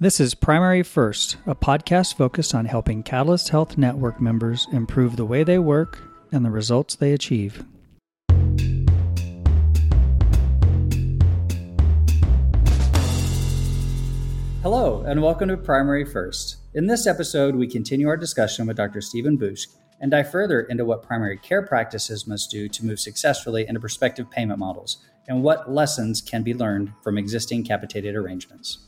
This is Primary First, a podcast focused on helping Catalyst Health Network members improve the way they work and the results they achieve. Hello, and welcome to Primary First. In this episode, we continue our discussion with Dr. Stephen Bushk and dive further into what primary care practices must do to move successfully into prospective payment models and what lessons can be learned from existing capitated arrangements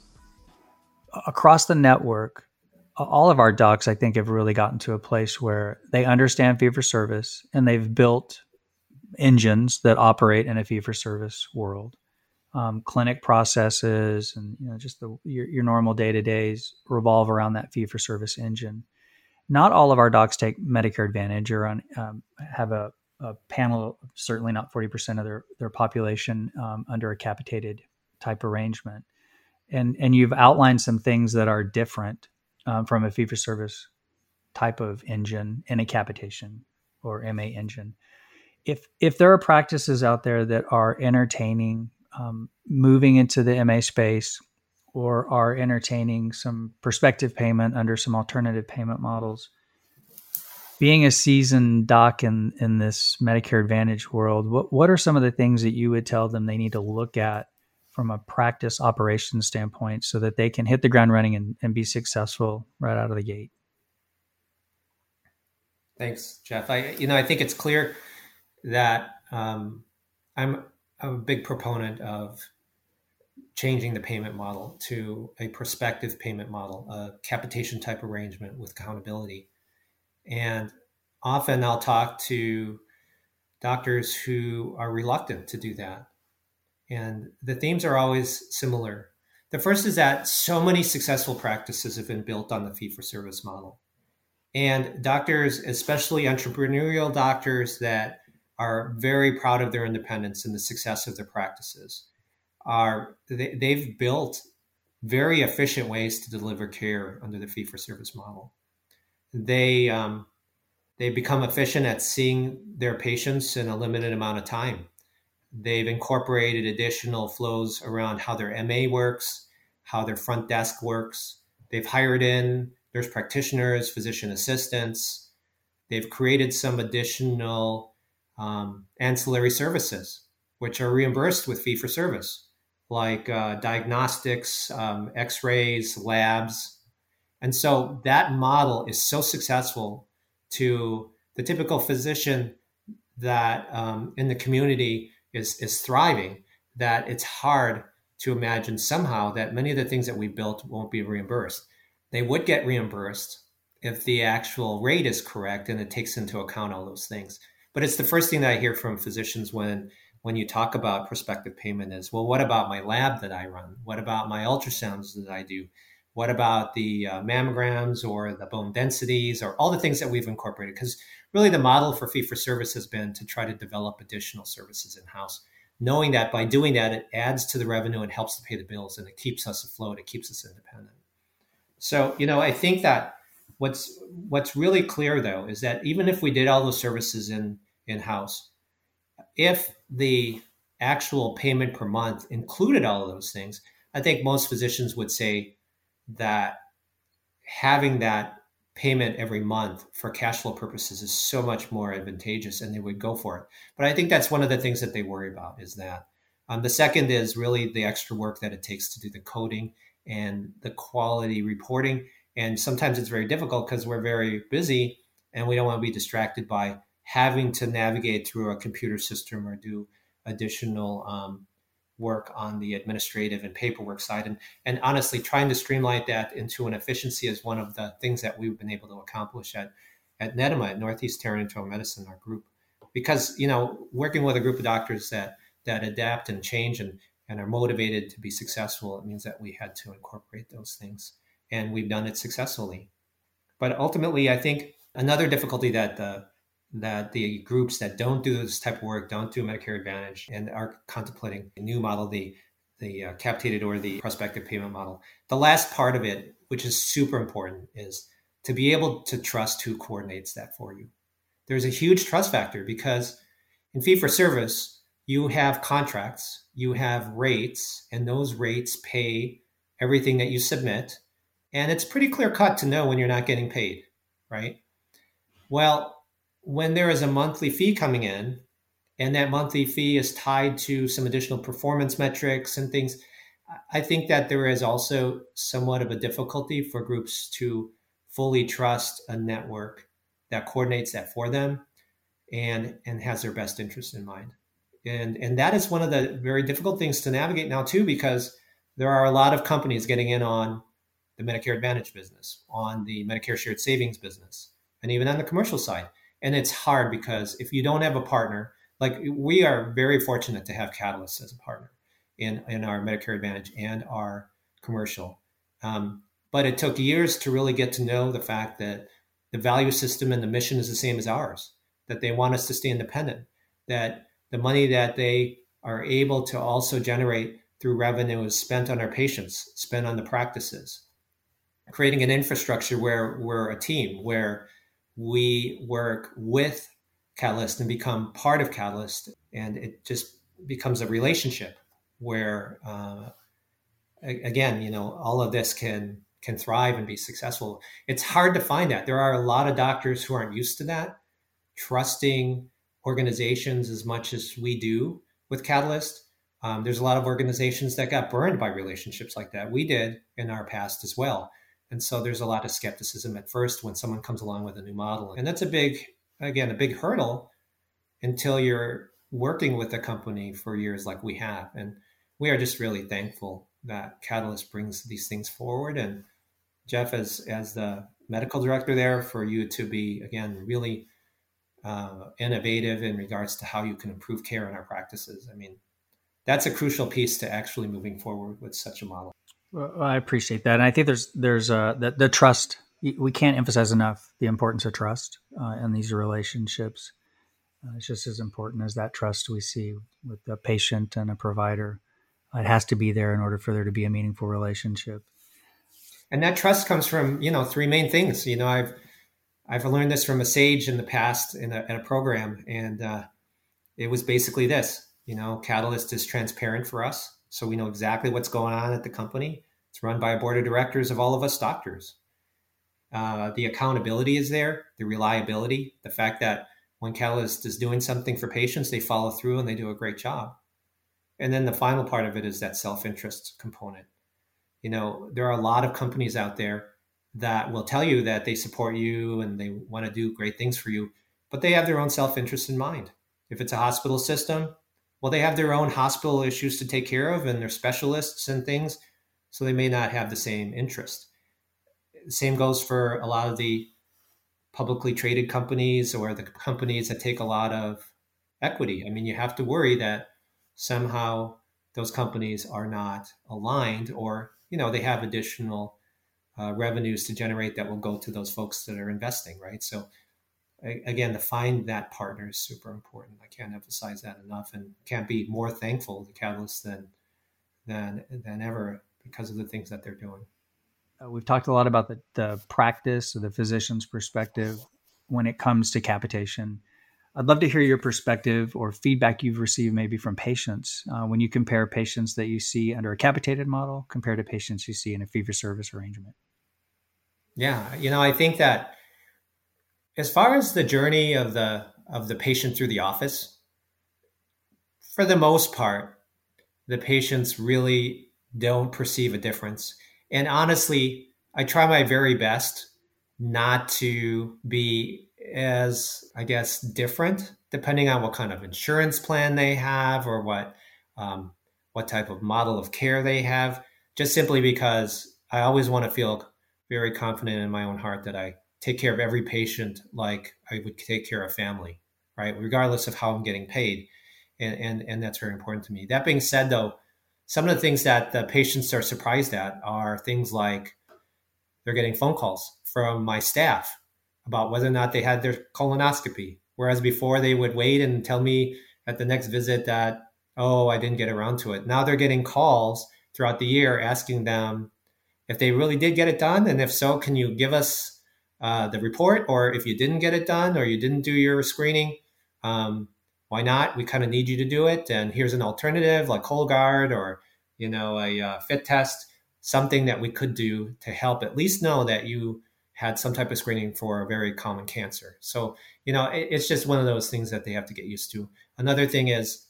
across the network, all of our docs, I think, have really gotten to a place where they understand fee for service and they've built engines that operate in a fee for service world. Um, clinic processes and you know just the your, your normal day to days revolve around that fee for service engine. Not all of our docs take Medicare Advantage or on, um, have a, a, panel. Certainly not forty percent of their their population um, under a capitated type arrangement and and you've outlined some things that are different um, from a fee for service type of engine in a capitation or MA engine. If if there are practices out there that are entertaining um, moving into the MA space or are entertaining some prospective payment under some alternative payment models, being a seasoned doc in in this Medicare Advantage world, what what are some of the things that you would tell them they need to look at from a practice operations standpoint so that they can hit the ground running and, and be successful right out of the gate. Thanks jeff. I you know i think it's clear that um, i'm i'm a big proponent of changing the payment model to a prospective payment model a capitation type arrangement with accountability. And often i'll talk to doctors who are reluctant to do that and the themes are always similar. The first is that so many successful practices have been built on the fee for service model. And doctors, especially entrepreneurial doctors that are very proud of their independence and the success of their practices, are they, they've built very efficient ways to deliver care under the fee for service model. They um, they become efficient at seeing their patients in a limited amount of time. They've incorporated additional flows around how their MA works, how their front desk works. They've hired in nurse practitioners, physician assistants. They've created some additional um, ancillary services, which are reimbursed with fee for service, like uh, diagnostics, um, x rays, labs. And so that model is so successful to the typical physician that um, in the community is is thriving that it's hard to imagine somehow that many of the things that we built won't be reimbursed. They would get reimbursed if the actual rate is correct and it takes into account all those things. But it's the first thing that I hear from physicians when when you talk about prospective payment is, well, what about my lab that I run? What about my ultrasounds that I do? What about the uh, mammograms or the bone densities or all the things that we've incorporated? Because really the model for fee for service has been to try to develop additional services in house, knowing that by doing that, it adds to the revenue and helps to pay the bills and it keeps us afloat, it keeps us independent. So, you know, I think that what's what's really clear though is that even if we did all those services in in house, if the actual payment per month included all of those things, I think most physicians would say that having that payment every month for cash flow purposes is so much more advantageous and they would go for it. But I think that's one of the things that they worry about is that. Um, the second is really the extra work that it takes to do the coding and the quality reporting. And sometimes it's very difficult because we're very busy and we don't want to be distracted by having to navigate through a computer system or do additional um, work on the administrative and paperwork side. And, and honestly, trying to streamline that into an efficiency is one of the things that we've been able to accomplish at, at NEDMA, at Northeast Tarrant Internal Medicine, our group. Because, you know, working with a group of doctors that, that adapt and change and, and are motivated to be successful, it means that we had to incorporate those things. And we've done it successfully. But ultimately, I think another difficulty that the that the groups that don't do this type of work, don't do Medicare Advantage, and are contemplating a new model, the the uh, capitated or the prospective payment model. The last part of it, which is super important, is to be able to trust who coordinates that for you. There's a huge trust factor because in fee for service, you have contracts, you have rates, and those rates pay everything that you submit. And it's pretty clear cut to know when you're not getting paid, right? Well, when there is a monthly fee coming in, and that monthly fee is tied to some additional performance metrics and things, I think that there is also somewhat of a difficulty for groups to fully trust a network that coordinates that for them and and has their best interest in mind. And and that is one of the very difficult things to navigate now too because there are a lot of companies getting in on the Medicare Advantage business, on the Medicare Shared Savings business, and even on the commercial side. And it's hard because if you don't have a partner, like we are very fortunate to have Catalyst as a partner in, in our Medicare Advantage and our commercial. Um, but it took years to really get to know the fact that the value system and the mission is the same as ours, that they want us to stay independent, that the money that they are able to also generate through revenue is spent on our patients, spent on the practices, creating an infrastructure where we're a team, where we work with Catalyst and become part of Catalyst, and it just becomes a relationship where, uh, again, you know, all of this can can thrive and be successful. It's hard to find that. There are a lot of doctors who aren't used to that, trusting organizations as much as we do with Catalyst. Um, there's a lot of organizations that got burned by relationships like that. We did in our past as well. And so there's a lot of skepticism at first when someone comes along with a new model. And that's a big, again, a big hurdle until you're working with a company for years like we have. And we are just really thankful that Catalyst brings these things forward. And Jeff, as, as the medical director there, for you to be, again, really uh, innovative in regards to how you can improve care in our practices. I mean, that's a crucial piece to actually moving forward with such a model. Well, I appreciate that, and I think there's there's uh, the, the trust. We can't emphasize enough the importance of trust uh, in these relationships. Uh, it's just as important as that trust we see with a patient and a provider. It has to be there in order for there to be a meaningful relationship. And that trust comes from you know three main things. You know, I've I've learned this from a sage in the past in a, in a program, and uh, it was basically this. You know, Catalyst is transparent for us, so we know exactly what's going on at the company. It's run by a board of directors of all of us doctors. Uh, the accountability is there, the reliability, the fact that when Catalyst is doing something for patients, they follow through and they do a great job. And then the final part of it is that self interest component. You know, there are a lot of companies out there that will tell you that they support you and they want to do great things for you, but they have their own self interest in mind. If it's a hospital system, well, they have their own hospital issues to take care of and their specialists and things, so they may not have the same interest. Same goes for a lot of the publicly traded companies or the companies that take a lot of equity. I mean, you have to worry that somehow those companies are not aligned or, you know, they have additional uh, revenues to generate that will go to those folks that are investing, right? So again, to find that partner is super important. I can't emphasize that enough, and can't be more thankful to Catalyst than than than ever because of the things that they're doing. Uh, we've talked a lot about the, the practice or the physician's perspective when it comes to capitation. I'd love to hear your perspective or feedback you've received maybe from patients uh, when you compare patients that you see under a capitated model compared to patients you see in a fee for service arrangement. Yeah, you know, I think that as far as the journey of the of the patient through the office, for the most part, the patients really don't perceive a difference. And honestly, I try my very best not to be as, I guess, different depending on what kind of insurance plan they have or what um, what type of model of care they have. Just simply because I always want to feel very confident in my own heart that I take care of every patient like I would take care of family, right? Regardless of how I'm getting paid. And, and, and that's very important to me. That being said, though, some of the things that the patients are surprised at are things like they're getting phone calls from my staff about whether or not they had their colonoscopy. Whereas before they would wait and tell me at the next visit that, oh, I didn't get around to it. Now they're getting calls throughout the year asking them if they really did get it done. And if so, can you give us uh, the report? Or if you didn't get it done or you didn't do your screening, um, why not? We kind of need you to do it. And here's an alternative like Cologuard or, you know, a uh, fit test. something that we could do to help at least know that you had some type of screening for a very common cancer. So, you know, it, it's just one of those things that they have to get used to. Another thing is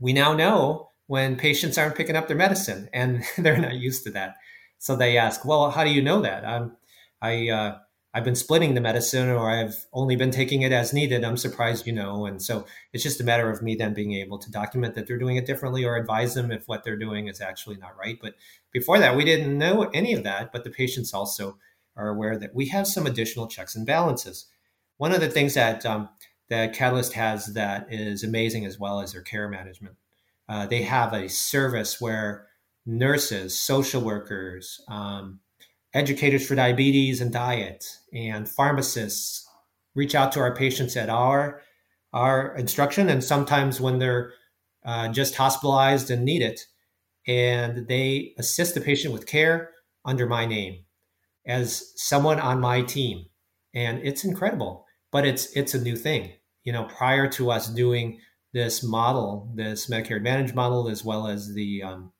we now know when patients aren't picking up their medicine and they're not used to that. So they ask, well, how do you know that? I'm, I, uh, I've been splitting the medicine or I've only been taking it as needed. I'm surprised you know. And so it's just a matter of me then being able to document that they're doing it differently or advise them if what they're doing is actually not right. But before that, we didn't know any of that. But the patients also are aware that we have some additional checks and balances. One of the things that um, that Catalyst has that is amazing as well as their care management. Uh, they have a service where nurses, social workers, um, educators for diabetes and diet, and pharmacists reach out to our patients at our our instruction, and sometimes when they're uh, just hospitalized and need it, and they assist the patient with care under my name as someone on my team, and it's incredible. But it's it's a new thing, you know. Prior to us doing this model, this Medicare Advantage model, as well as the um,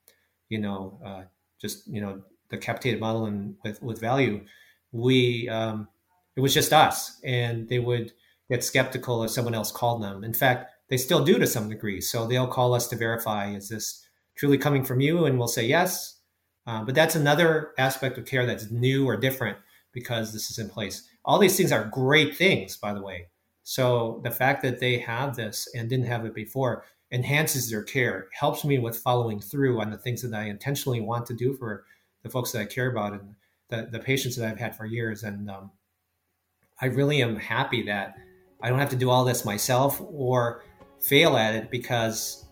you know uh, just you know the capitated model and with with value, we um, it was just us, and they would get skeptical if someone else called them. In fact, they still do to some degree. So they'll call us to verify is this truly coming from you, and we'll say yes. Uh, but that's another aspect of care that's new or different because this is in place. All these things are great things, by the way. So the fact that they have this and didn't have it before enhances their care, helps me with following through on the things that I intentionally want to do for the folks that I care about and the, the patients that I've had for years. And um, I really am happy that I don't have to do all this myself or fail at it because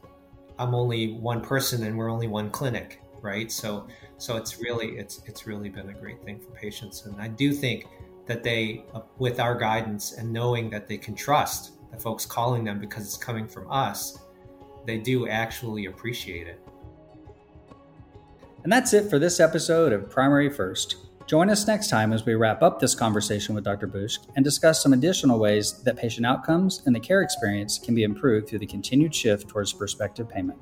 I'm only one person and we're only one clinic, right? So, so it's really it's it's really been a great thing for patients, and I do think that they, uh, with our guidance and knowing that they can trust the folks calling them because it's coming from us, they do actually appreciate it. And that's it for this episode of Primary First. Join us next time as we wrap up this conversation with Dr. Busk and discuss some additional ways that patient outcomes and the care experience can be improved through the continued shift towards prospective payment.